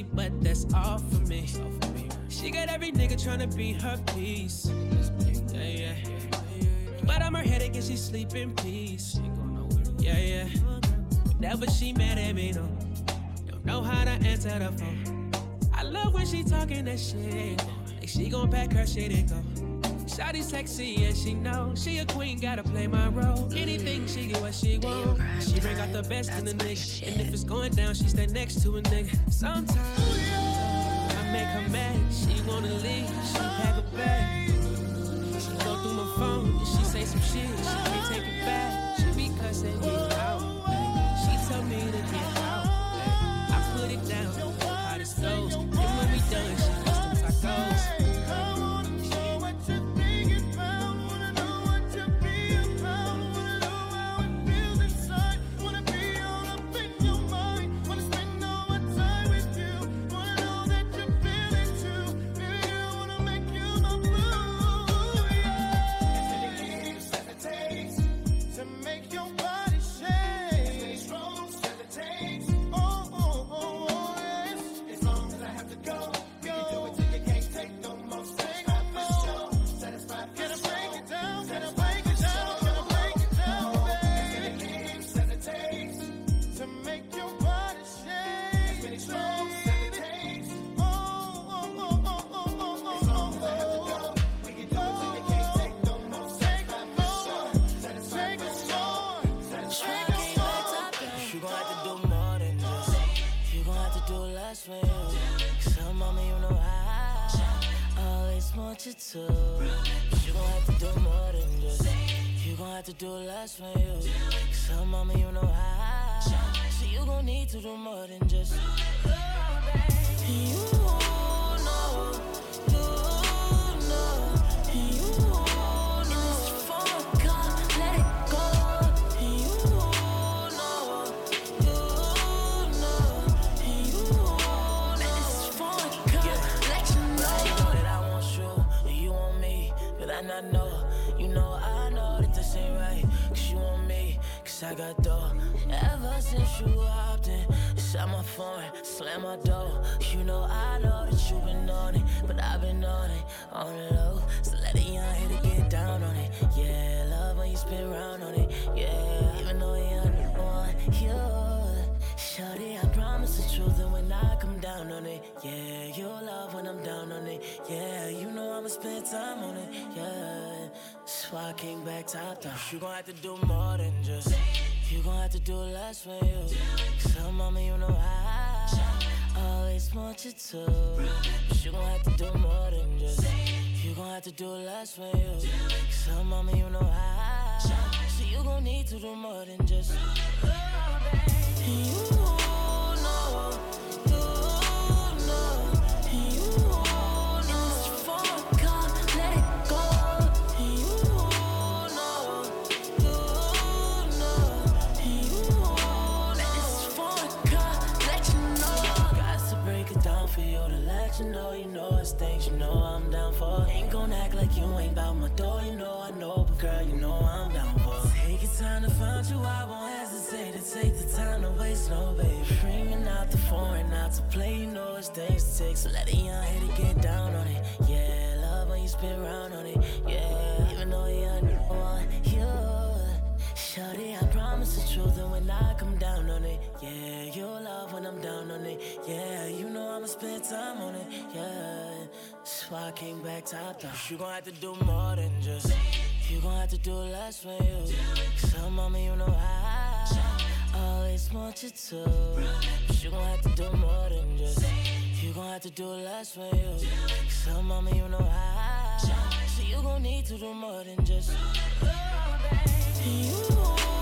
but that's all for me. She got every nigga tryna be her piece. Yeah, yeah. But I'm her headache and she sleep in peace. Yeah, yeah. Never she mad at me, no. Don't know how to answer the phone. I love when she talking that shit. Like she gon' pack her shit and go. Shawty sexy and she know she a queen, gotta play my role. Anything she get what she want. She bring out the best in the nigga, and if it's going down, she stay next to a nigga. Sometimes I make her mad, she wanna leave, she pack a bag. She go through my phone and she say some shit, she can't take it back. She be cussing me to do more I've on it, on the low. So let it young to get down on it. Yeah, love when you spin round on it. Yeah, even though you're the one, you. Shorty, I promise the truth, and when I come down on it, yeah, you'll love when I'm down on it. Yeah, you know I'ma spend time on it. Yeah, that's why I came back top down. You gon' have to do more than just. You gon' have to do less for you. So, mama, you know I always want you to. But you gon' have to do more than just. You gon' have to do less for you. So, mama, you know I. So, you gon' need to do more than just. You time on it. Yeah, that's why I came back top down. You gon' have to do more than just. You gon' have to do less for you. So, mama, you know I always want you to. But you gon' have to do more than just. You gon' have to do less for you. So, mama, you know I. So, you gon' need to do more than just. Oh, you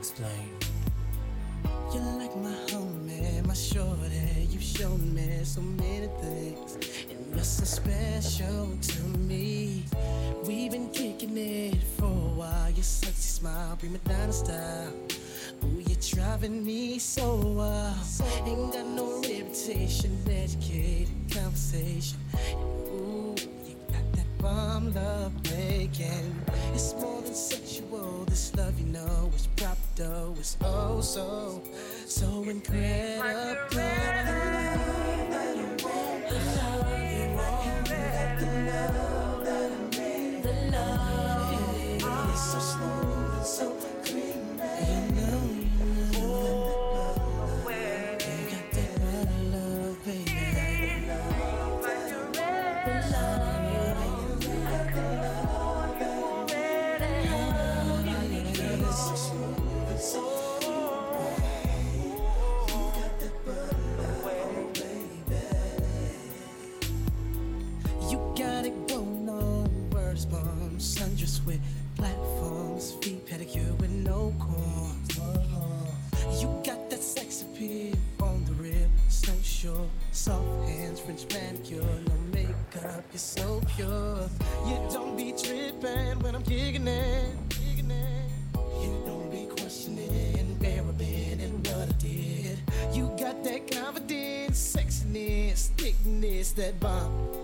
explain. You're like my homie, my shorty. You've shown me so many things, and you're so special to me. We've been kicking it for a while. Your sexy smile, prima donna style. Ooh, you're driving me so wild. Ain't got no reputation, educated conversation. Ooh, you got that bomb love making. It's more than sexual, this love you know is proper though it's oh so so incredible. I'm kicking it. You don't be questioning, marrying and what I did. You got that confidence, sexiness, thickness, that bomb.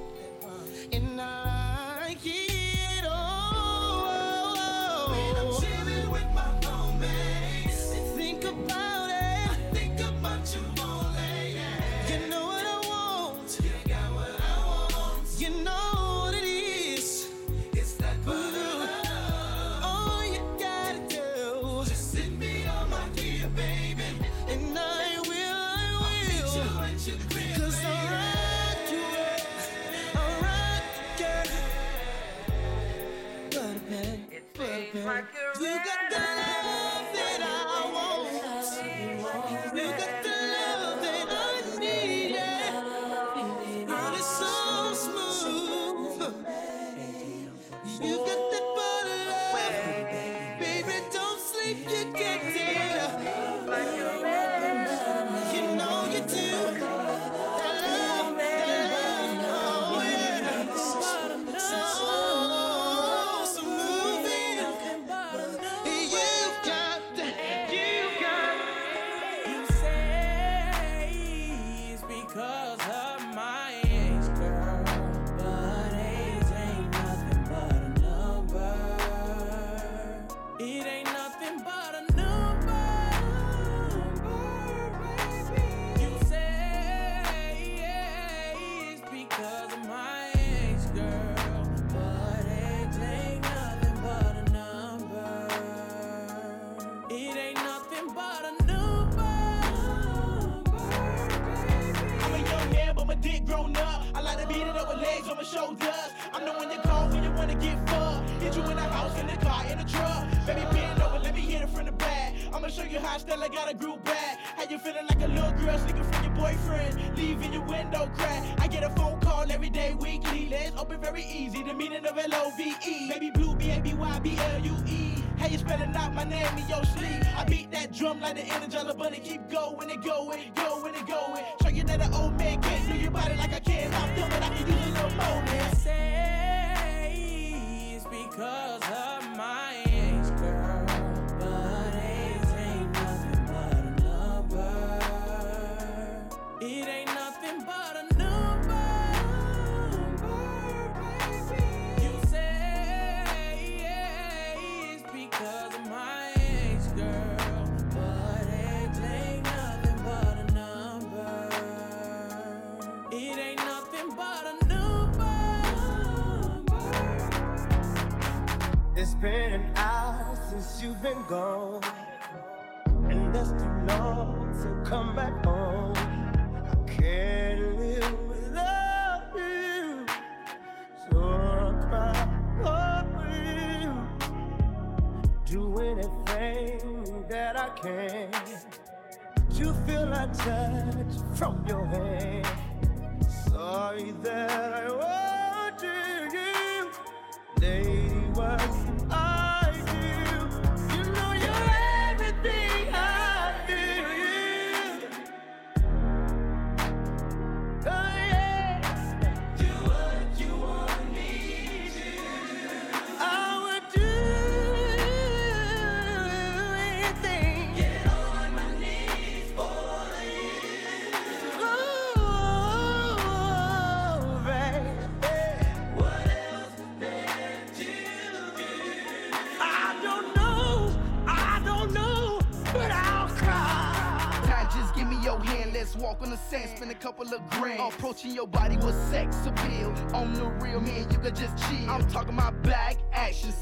Couple of. Approaching your body with sex appeal. On the real, man, you could just chill. I'm talking my back action,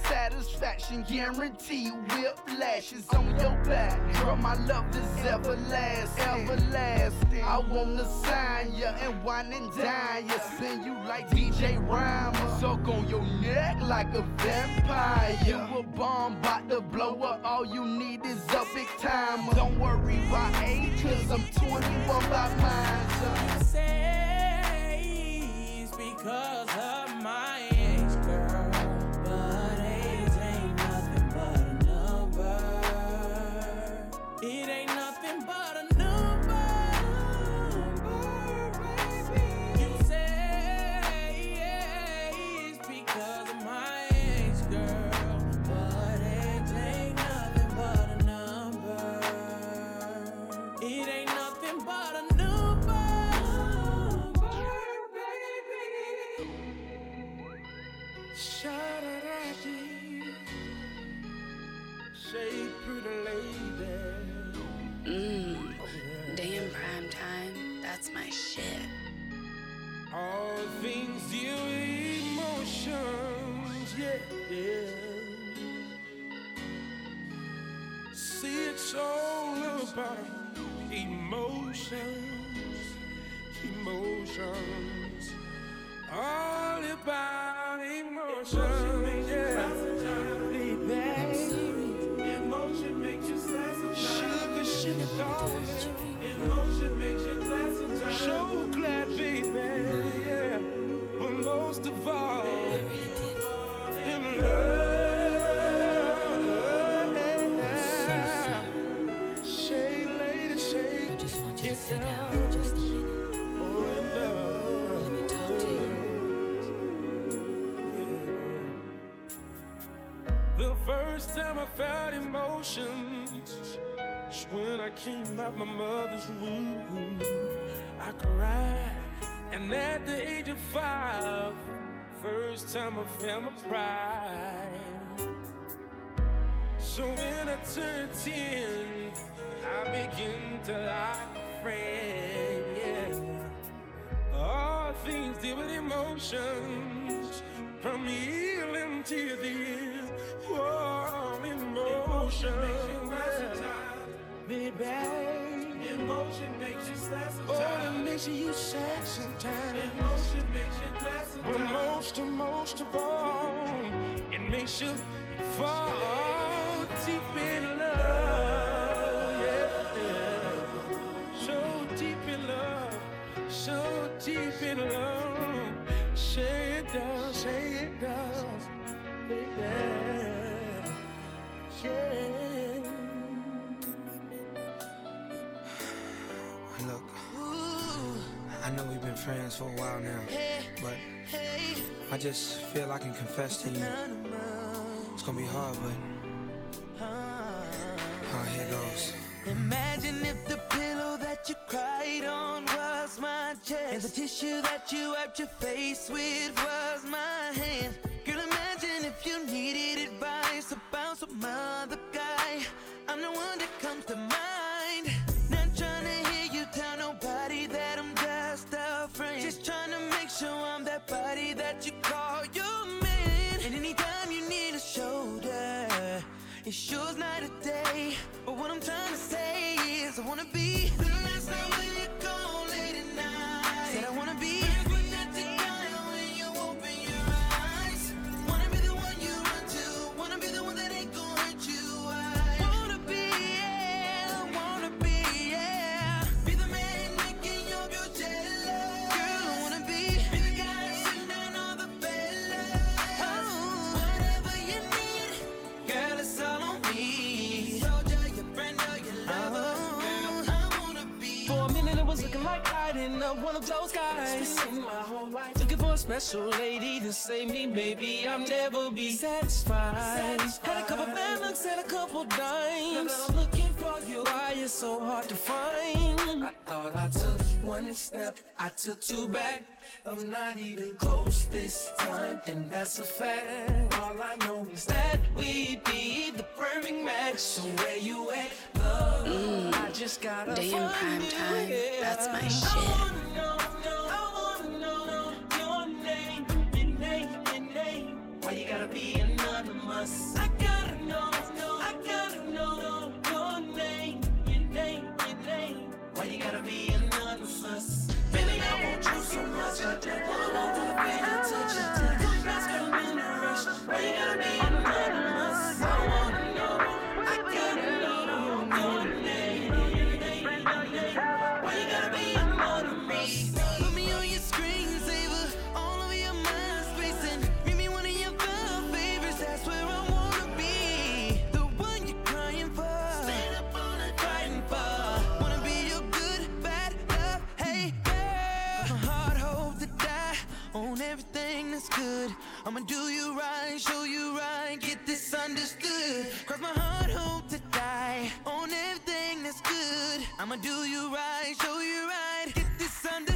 satisfaction, guarantee. Whip lashes on your back. Girl, my love is everlasting. Everlasting. I wanna sign ya and wine and dine ya. Send you like DJ Rhymer. Suck on your neck like a vampire. You a bomb, bout to blow up. All you need is a big time. Don't worry about age, cause I'm 21 by mine. So. You say it's because of my it's all about emotions, emotions, all about emotions, yeah. Baby, emotion makes you. Sugar, sugar, darling. The first time I felt emotions was when I came out my mother's womb. I cried, and at the age of five, first time I felt my pride. So when I turned ten, I began to like a friend. Yeah. All things deal with emotions, from healing to the end. Whoa, emotion. Baby, emotion makes you sad sometimes. Oh, it makes you sad sometimes. Emotion makes you glad sometimes. But most most of all, it makes you fall deep in in love. Say it down, say it baby. Yeah. Look, I know we've been friends for a while now, but I just feel I can confess to you. It's gonna be hard, but uh, here goes. Imagine if the you cried on was my chest, and the tissue that you wiped your face with was my hand. Girl, imagine if you needed advice about some other guy. I'm the one that comes to mind. Not trying to hear you tell nobody that I'm just a friend. Just trying to make sure I'm that body that you call your man. And anytime you need a shoulder, it's yours night or day. But what I'm trying to say is, I wanna be special lady to save me. Maybe I'll never be satisfied. satisfied. Had a couple bad looks and a couple dimes. Now I'm looking for you. Why it's so hard to find? I thought I took one step, I took two back. I'm not even close this time, and that's a fact. All I know is that we be the perfect match. So where you at, love? Mm. I just gotta Damn prime time. That's my shit. gotta be anonymous. I I'ma do you right, show you right, get this understood. Cross my heart, hope to die on everything that's good. I'ma do you right, show you right, get this understood.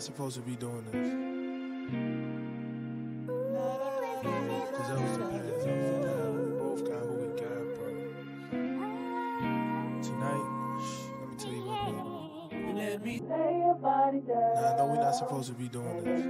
not supposed to be doing this. Cause that was the past. Now we both got we got, bro. Tonight, let me tell you what. Let me. I know we're not supposed to be doing this.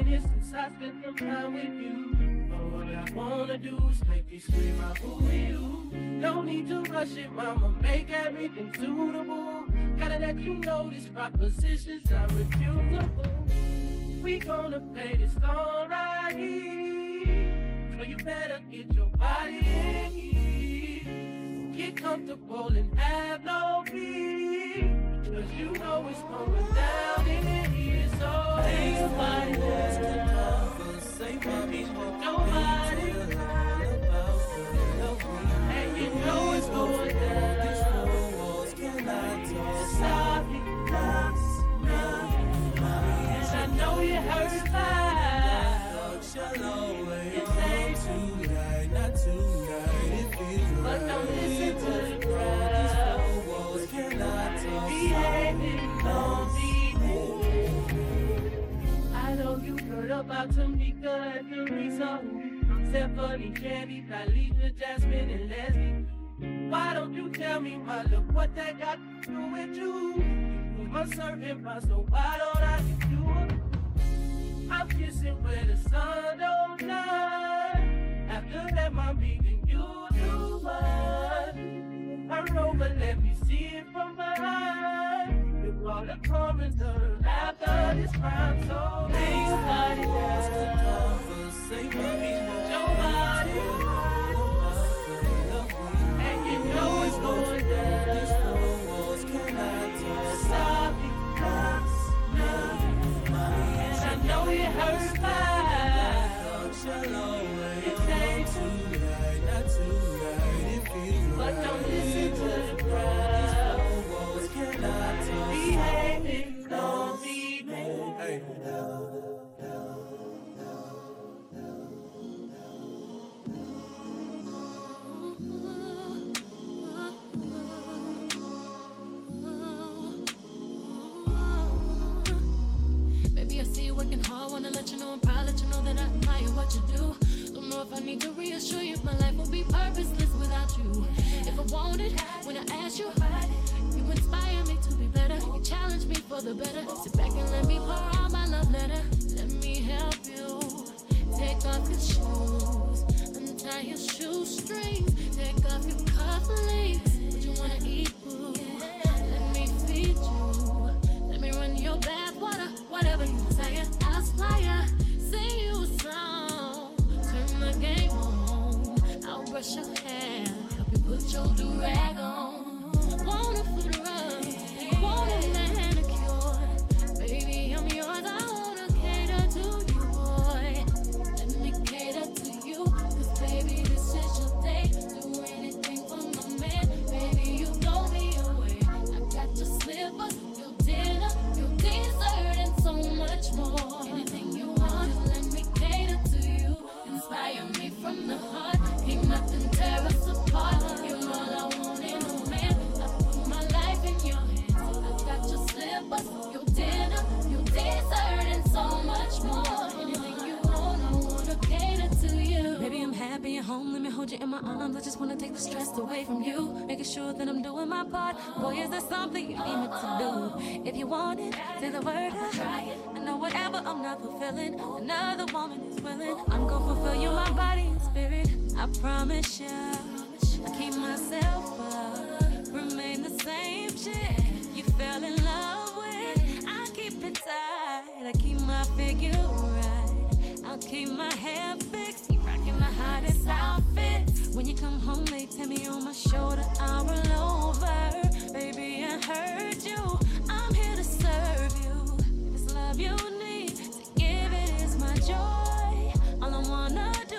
since I spent some time with you. But what I wanna do is make you scream out for you. No need to rush it, mama, make everything suitable. Gotta let you know these proposition's are refutable. We gonna play this song right here. So you better get your body in here. Get comfortable and have no fear. Cause you know it's going down in here know you know it's going down. These about Tamika and Teresa. Stephanie, Candy, Talita, Jasmine, and Leslie. Why don't you tell me, my look, what that got to do with you? You my serving pie, so why don't I you up? I'm kissing where the sun don't shine. After that, my vegan, you do what? Hurry over, let me see it from behind. Call the coroner after this crime, so ain't nobody that's to cover. Say, mommy, nobody. And admire what you do. Don't know if I need to reassure you. My life will be purposeless without you. If I want it, when I ask you, you inspire me to be better. You challenge me for the better. Sit back and let me pour out my love letter. Let me help you. Take off your shoes. Untie your shoestrings. Take off your cufflinks. What you wanna eat, boo? Let me feed you. Let me run your bath water, whatever you desire. I'll supply ya. Sing you game on. I'll brush your hair, help you put your do-rag on. Home. Let me hold you in my arms. I just wanna take the stress away from you. Making sure that I'm doing my part. Boy, is there something you need me to do? If you want it, say the word. It. I know whatever I'm not fulfilling, another woman is willing. I'm gonna fulfill you, my body and spirit. I promise you. I keep myself up, remain the same shit you fell in love with. I keep it tight. I keep my figure right. I'll keep my hair fixed. Hottest outfits. When you come home, they tell me on my shoulder, I'll roll over. Baby, I heard you. I'm here to serve you. This love you need to give it is my joy. All I wanna do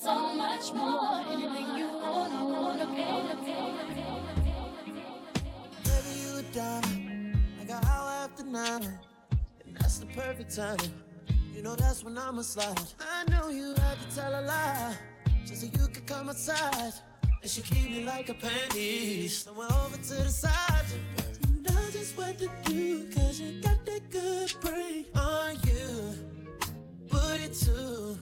so much more. Anything you want, I wanna pay. Baby, you a diamond, like an hour after nine, and that's the perfect timing. You know that's when I'ma slide. I know you had to tell a lie just so you could come outside. And she keep me like a panty somewhere over to the side. You know just what to do, cause you got that good brain on you. Put it to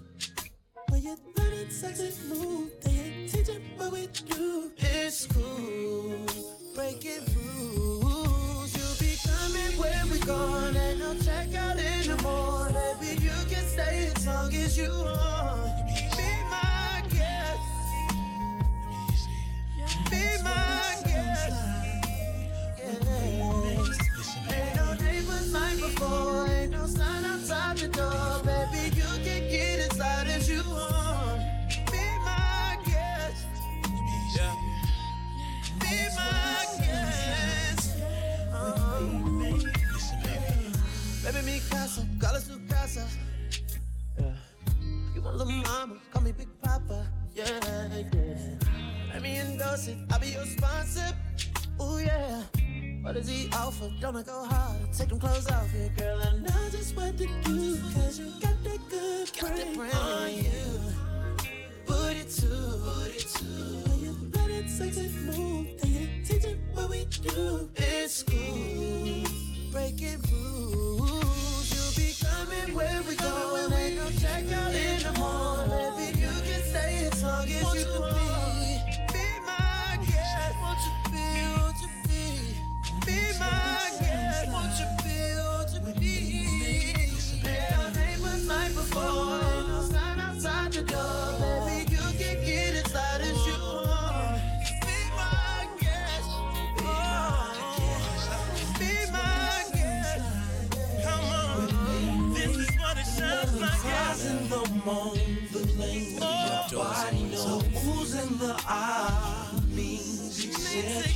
when you're learning sexy move, they teach it what we do. It's cool, breaking rules. You'll be coming where we going, ain't no checkout in the morning. Baby, you can stay as long as you want. Be my guest. Be my guest. Yeah. Ain't no day was mine before, ain't no sign outside the door. Baby, Baby, mi casa, call us su casa. Yeah. You want little mama, call me Big Papa. Yeah, yeah. Let me endorse it, I'll be your sponsor. Ooh, yeah. What does he offer? Don't go hard? Take them clothes off, yeah, girl. And I know just what to do, cause you got that good brain on you. Put it to, put it to. When you let it sexy move, then you teach it what we do. It's cool, breaking rules. Coming where we going. Ain't no checkout in the morning. Baby, you can stay as long as you want.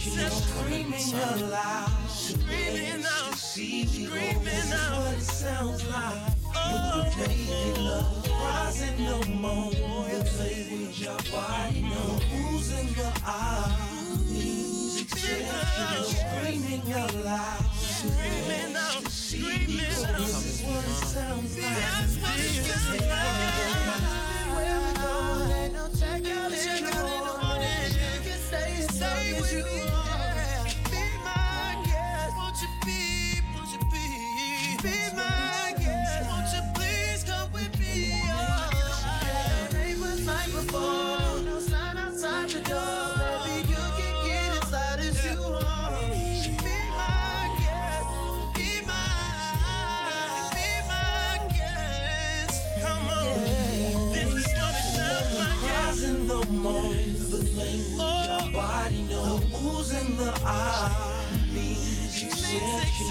Exceptional. Screaming aloud, screaming out, screaming out. What it sounds like. Oh, baby love, rising no more. The language your body knows. Who's in the eye means exceptional. Screaming aloud, screaming out, screaming out. This is what it sounds like. That's what it sounds Where we going? Ain't no stay as you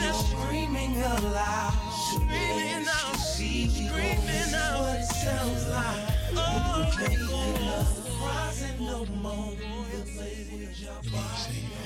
exceptional. Screaming aloud, screaming out, screaming out. What it sounds like. Oh, baby love. Rising the moan, the language your body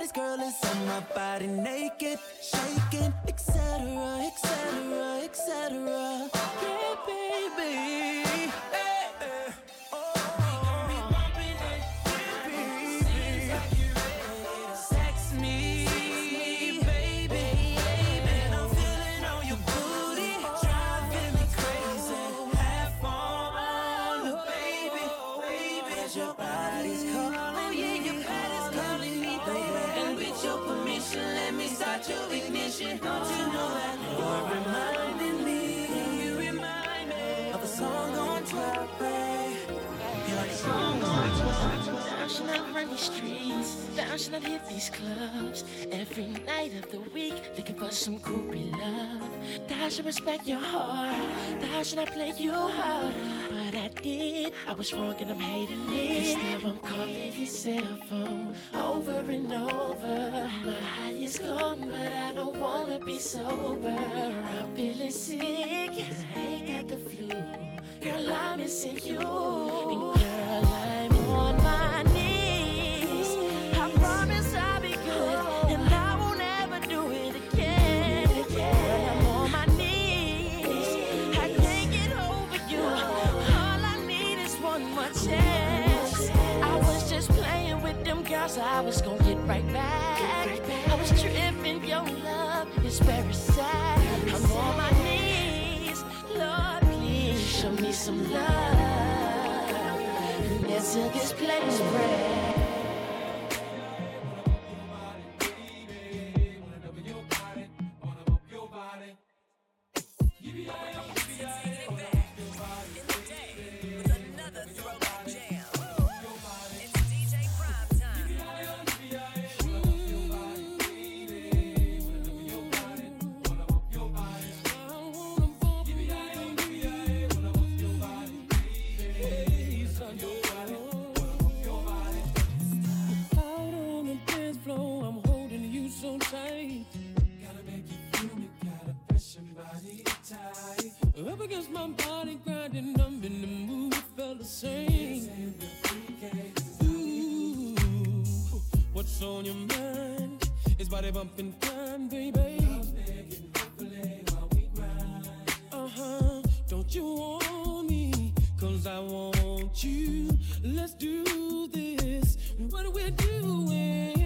Somebody's girl is on my body naked, these streets. Down should I hit these clubs every night of the week, looking for some groupie love. Thou should respect your heart. Thou should I play you hard? But I did. I was wrong and I'm hating it. Cause now I'm calling your cell phone over and over. My high is gone, but I don't wanna be sober. I'm feeling sick. I ain't got the flu. Girl, I'm missing you. And girl, I'm I was gonna get right back. I was tripping. Your love is very sad. I'm on my knees. Lord, please show me some love. Let's till this place break. Against my body, grinding, I'm in the mood, felt the same. Ooh, what's on your mind? It's body bumping time, baby. Uh huh, don't you want me? Cause I want you. Let's do this. What are we doing?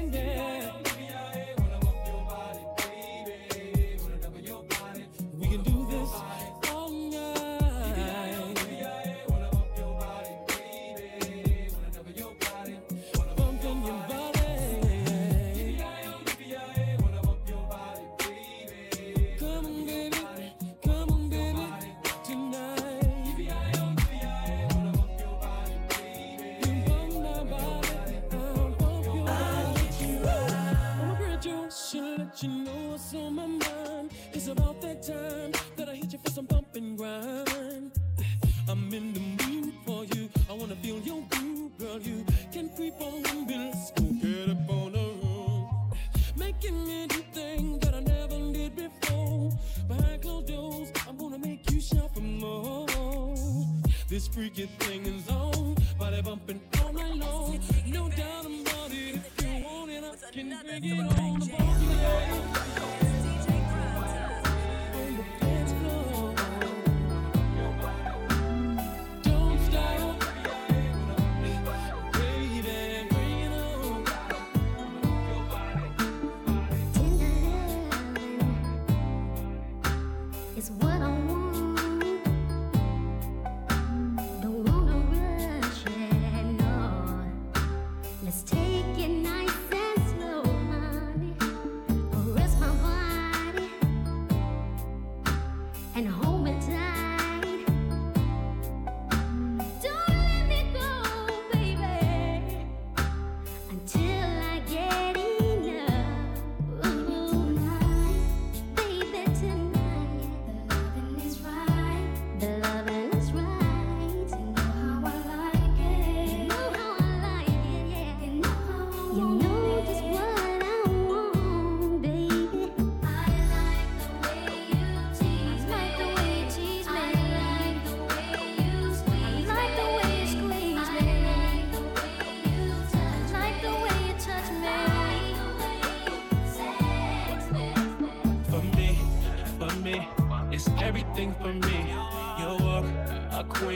This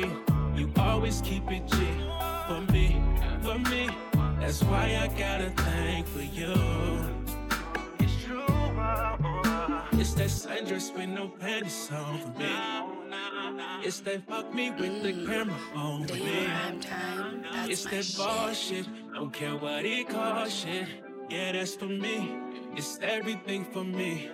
queen, you always keep it G. For me, for me, that's why I got a thing for you. It's true, it's that sundress with no panties on for me. It's that fuck me with the camera on for me. It's that bullshit, don't care what it costs shit. Yeah, that's for me. It's everything for me.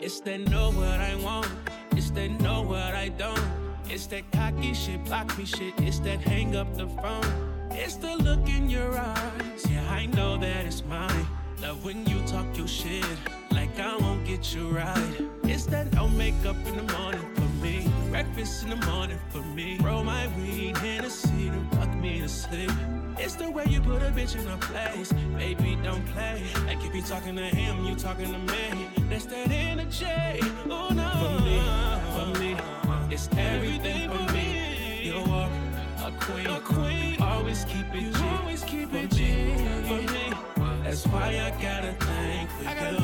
It's that know what I want. It's that know what I don't. It's that cocky shit, block me shit. It's that hang up the phone. It's the look in your eyes. Yeah, I know that it's mine. Love when you talk your shit like I won't get you right. It's that no makeup in the morning for me. Breakfast in the morning for me. Roll my weed, Hennessy, to fuck me to sleep. It's the way you put a bitch in a place. Baby, don't play. Like if you talking to him, you talking to me. That's that energy. Oh no. For me, it's everything for me. You are a queen. A queen. Always keep it you G. Always keep it G. For me, that's why I gotta thank for you.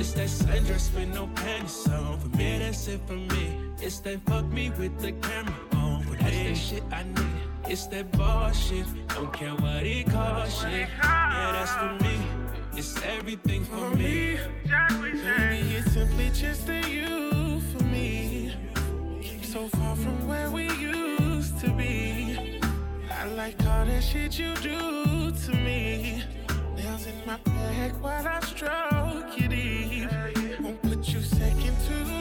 It's that sundress with no panties on. For me, that's it for me. It's that fuck me with the camera on. For that's the shit I need. It's that bullshit. Don't care what it costs. Shit. Yeah, that's for me. It's everything for me. Baby, it's simply just a you for me. Keep so far from where we used to be. I like all that shit you do to me. Nails in my back while I stroke you deep. Won't put you second to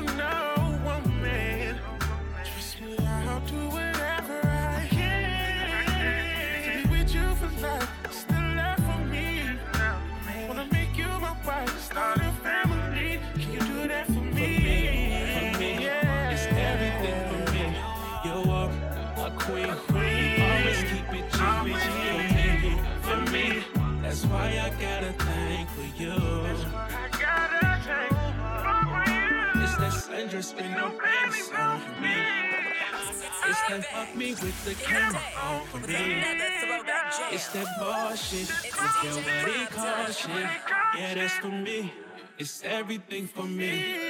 family. Can you do that for me? For me, yeah it's everything for me. You are a queen, queen. Always keep it G, G. For me, that's why I gotta thank for you. It's that sundress with no on for me. It's that fuck me with the camera on for me. It's that bullshit. Don't care what it costs, shit. Yeah, that's for me. It's everything for me.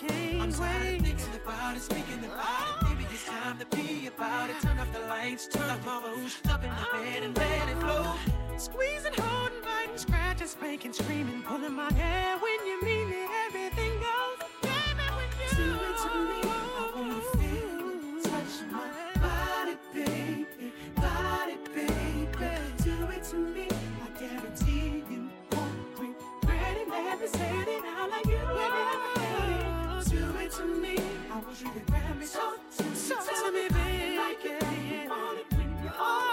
Can't I'm tired wait. of thinking about it, speaking about it. Maybe it's time to be about it. Turn off the lights, turn off my rouge, up in the bed and let it flow. Squeezing, holding, biting, scratching, spanking, screaming, pulling my hair when you mean it. Everything goes. Baby, when you do it to me, I wanna feel, touch my body, baby, body, baby. Do it to me, To me, I want you to grab me so, so tell me, baby, like it, on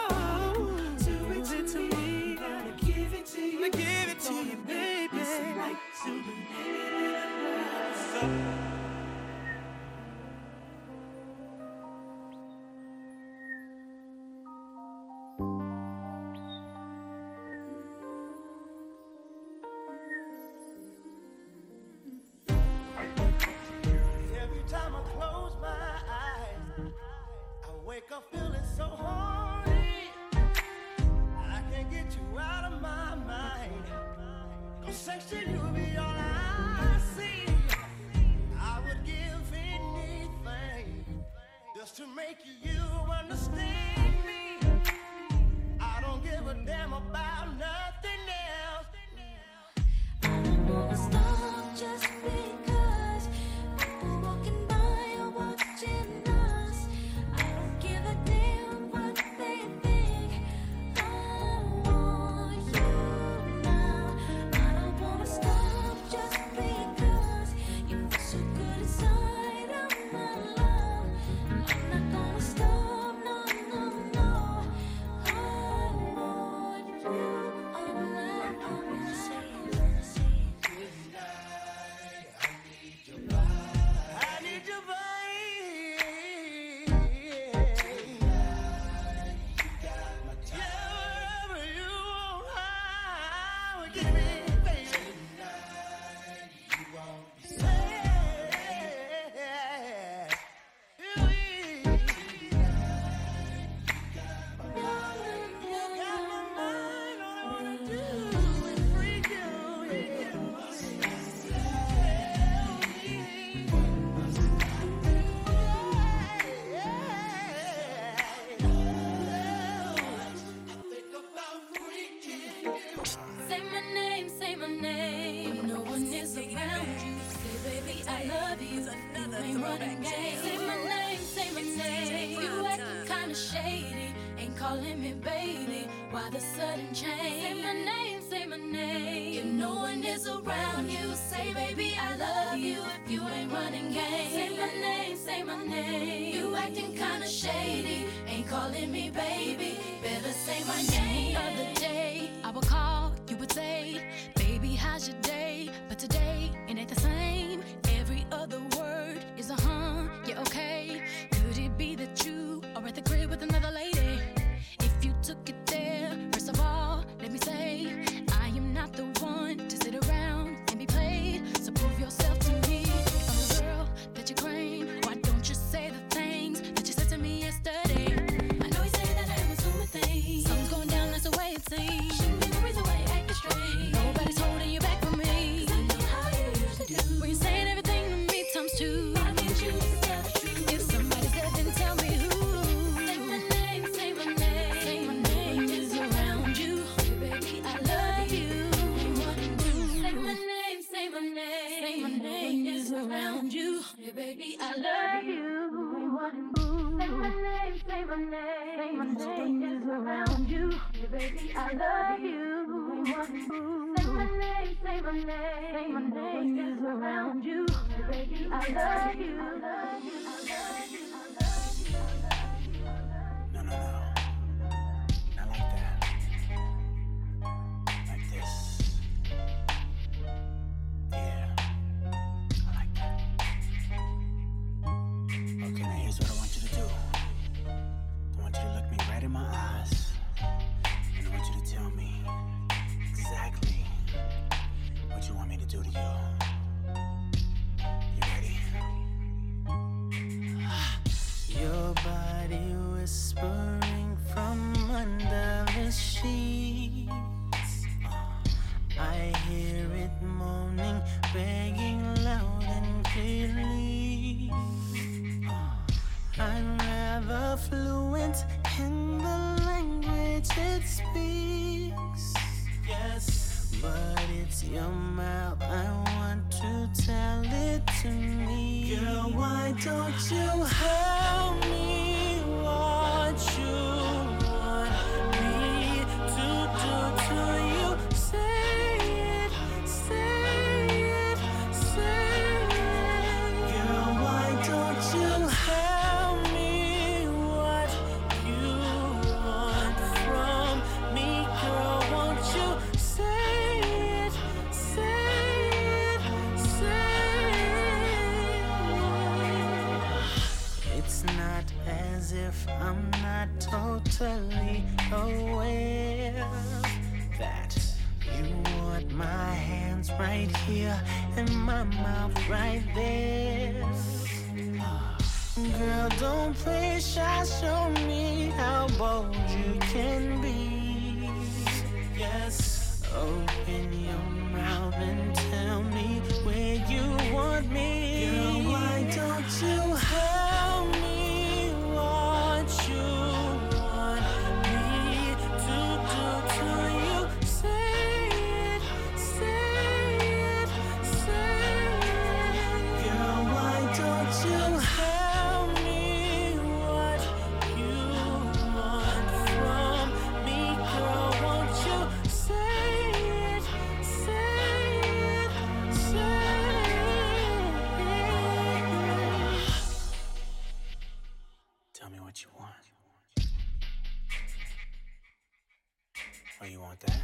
Oh, you want that?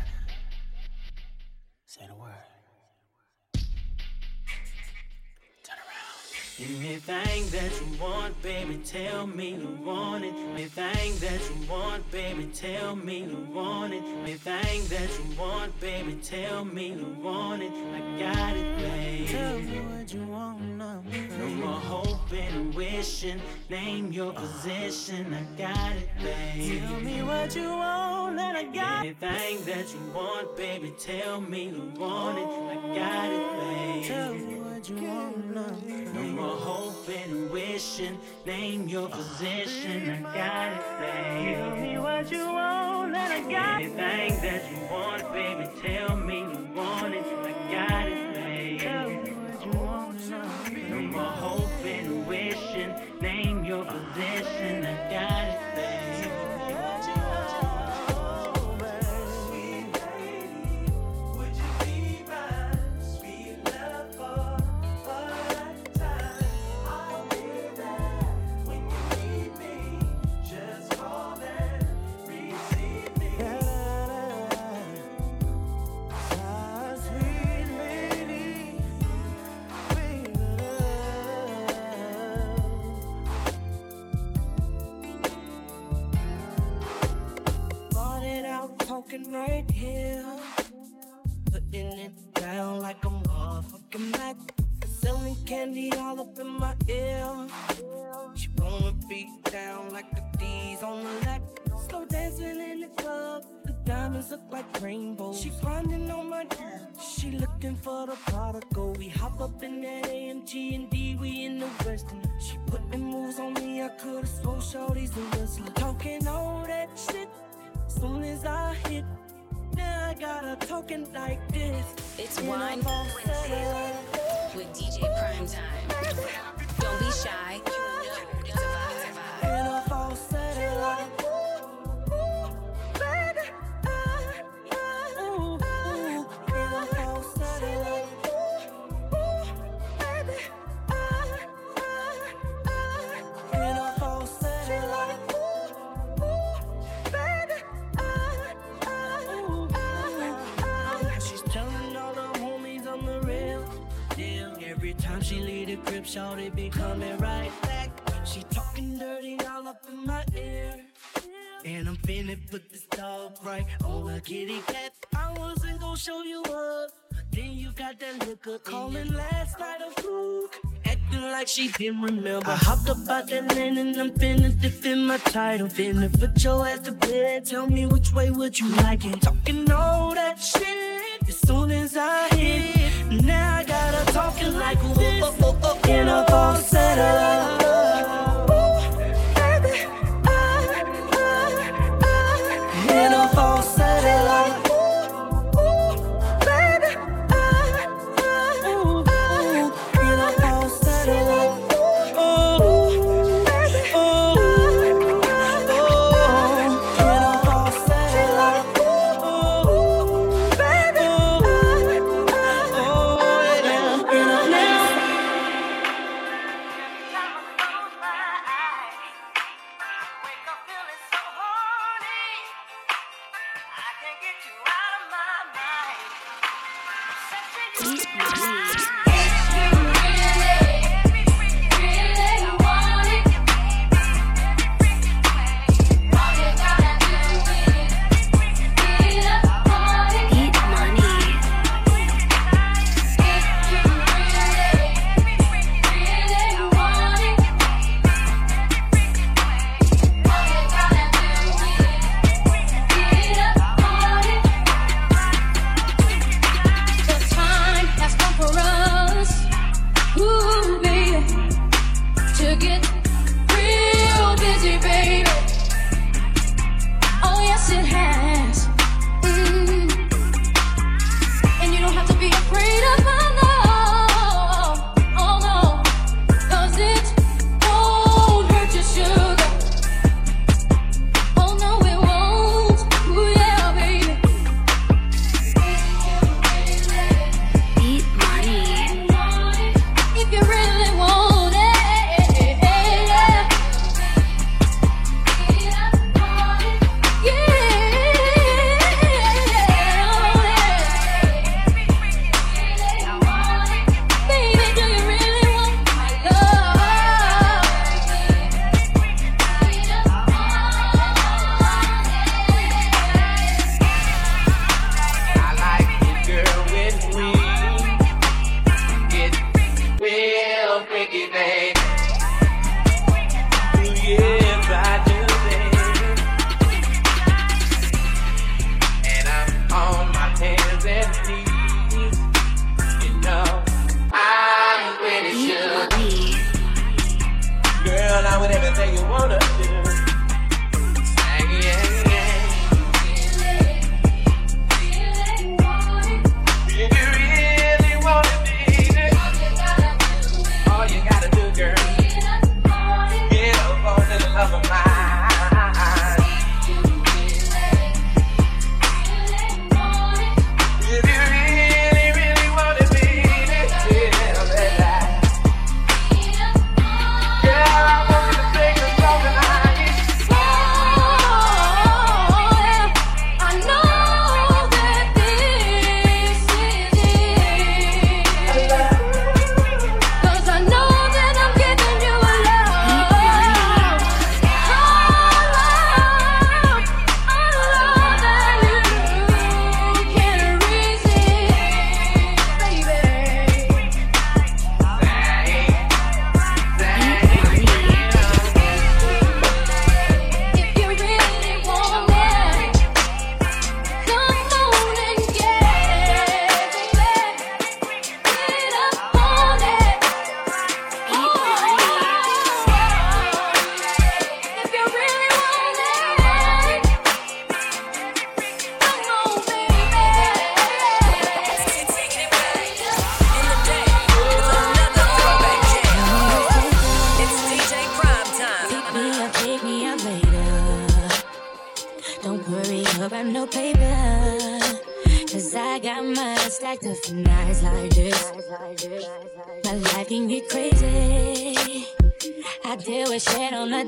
Say the word. Turn around. Anything that you want, baby, tell me you want it. Anything that you want, baby, tell me you want it. Anything that you want, baby, tell me you want it. I got it, baby. Tell me what you want, no. No more hoping and wishing. Name your position, I got it, baby. Tell me what you want, and I got. Anything that you want, baby, tell me you want it. I got it, baby. Tell me what you want, no. No more hoping and wishing. Name your uh, position, I got it, baby. Tell me what you want, and I got it. Anything that you want, baby, tell me you want it. I got it, baby. Tell me what you want, no. No more hoping and wishing. Name your position, I got it, right here. Putting it down like I'm motherfucking Mac. Selling candy all up in my ear. She wanna be down like the D's on the left. Slow dancing in the club. The diamonds look like rainbows. She grinding on my She looking for the prodigal. We hop up in that AMG and D. We in the Western. She putting moves on me. I could've swore shorty's a wrestler. Talking all that shit. Soon as I hit, now I got a talking like this. It's And Wine Wednesday with DJ Primetime. Don't be shy. You know it's a vibe. It's a vibe. And I'm all set like, crib, be coming right back. She talking dirty all up in my ear. And I'm finna put this dog right on a kitty cat. I wasn't gonna show you up. Then you got that liquor calling last night a fluke. Acting like she didn't remember. I hopped up out that land and I'm finna defend my title. Finna put your ass to bed. Tell me which way would you like it? Talking all that shit. As soon as I hit, now I got her talking like this. In a falsetto.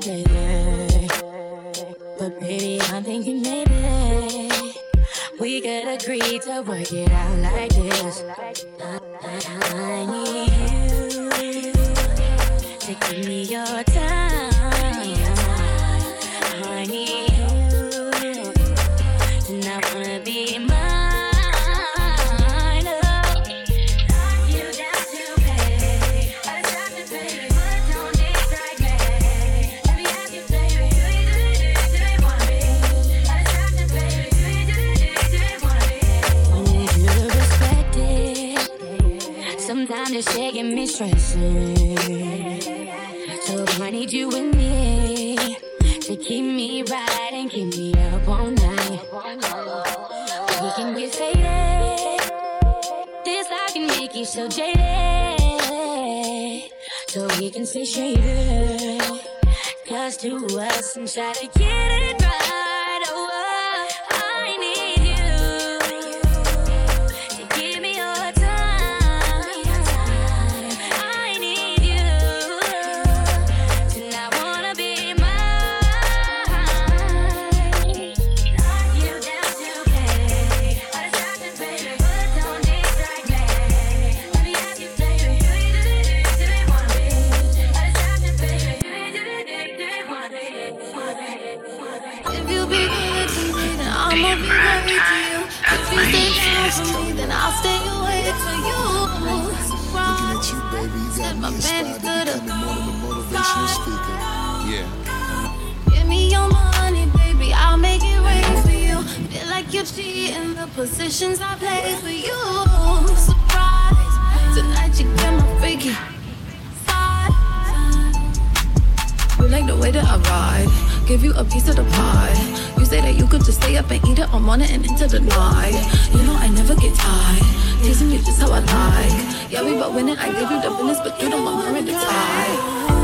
But baby, I'm thinking maybe we could agree to work it out like this. stay shaded Cause to us, and try to get it. give you a piece of the pie. You say that you could just stay up and eat it all morning and into the night. You know I never get tired. Teasing you just how I like. Yeah, we both winning. I give you the business, but you don't want her in the tie.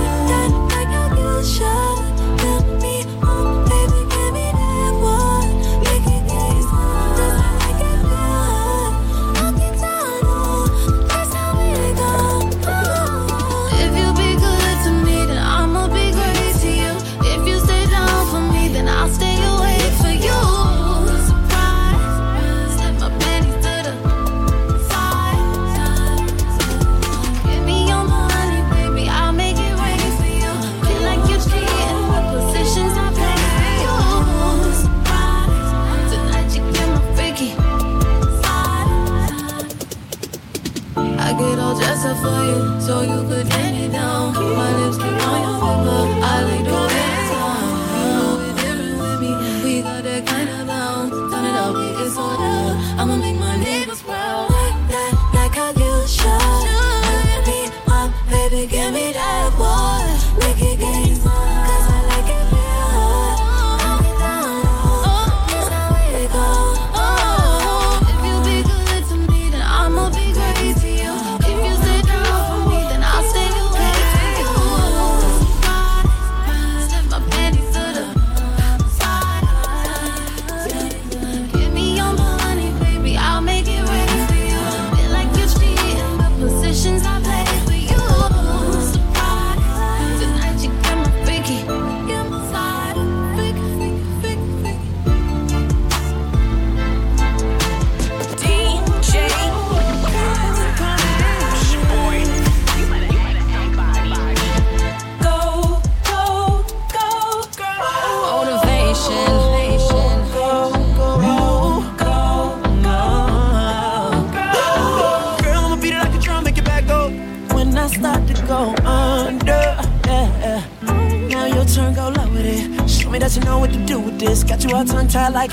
Your turn, go low with it. Show me that you know what to do with this. Got you all tongue tied like.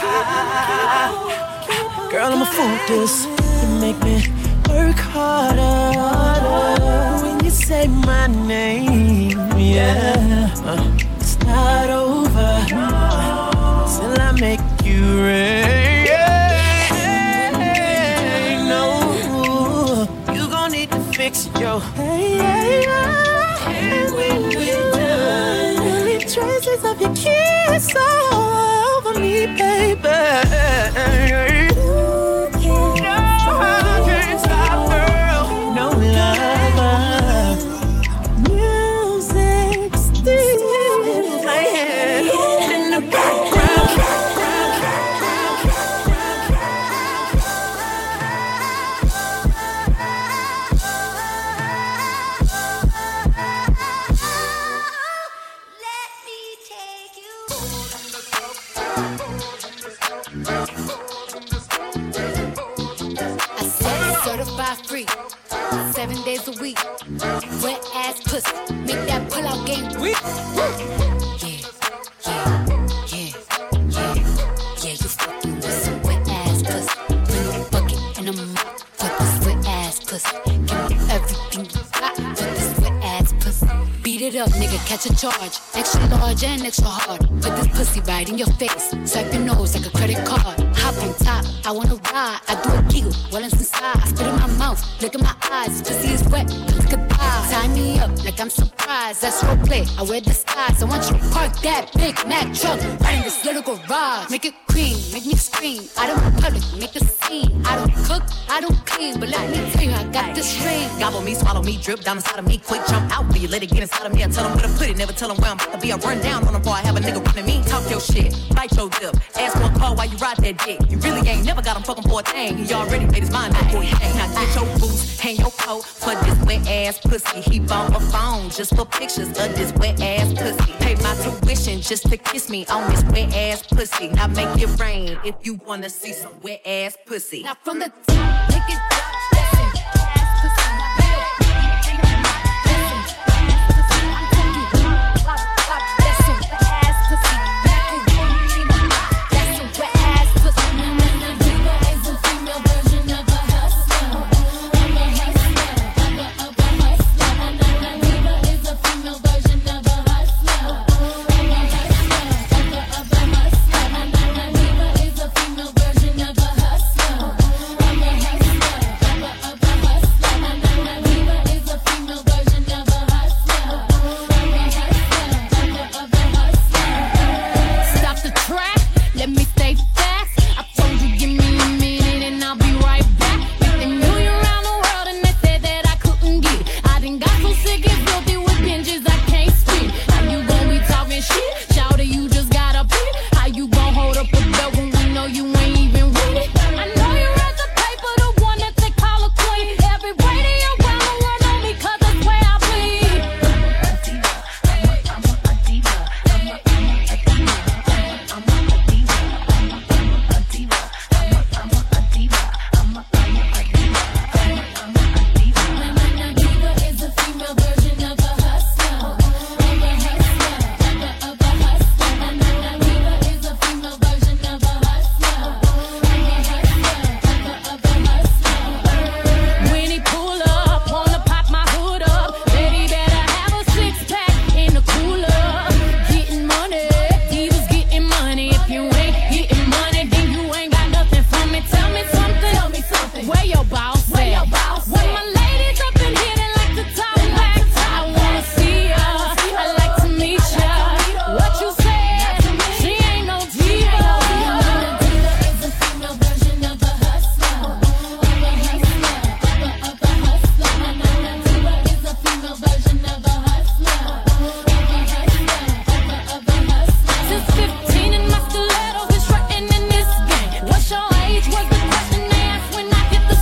Girl, I'm a fool with this. You make me work harder when you say my name. Yeah, Uh, it's not over till I make you rain. No, you gon' need to fix your. Hey, hey, leave of your kiss all over me, baby. Catch a charge. Extra large and extra hard. Put this pussy right in your face. Swipe your nose like a credit card. Hop on top, I wanna ride. I do a kegel it's inside. Spit in my mouth, look in my eyes. Pussy is wet, look at Tie me up like I'm surprised. That's role play. I wear disguise. I want you to park that Big Mack truck right in this little garage. Make it cream, make me scream. I don't public, make a scene. I don't cook, I don't clean, but let me tell you, I got this ring. Gobble me, swallow me, drip down inside of me, quick jump out. Will you let it get inside of me? I tell them where to put it, never tell them where I'm about to be. I run down on them before I have a nigga running me. Talk your shit, bite your lip. Ask for a call while you ride that dick. You really ain't never got him fucking for a thing. He already made his mind up for you. Now get your boots, hang your coat for this wet ass pussy. He bought a phone just for pictures of this wet ass pussy. Pay my tuition just to kiss me on this wet ass pussy. Now make it rain if you wanna see some wet ass pussy. Now from the top, make it when I get the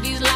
fluorescent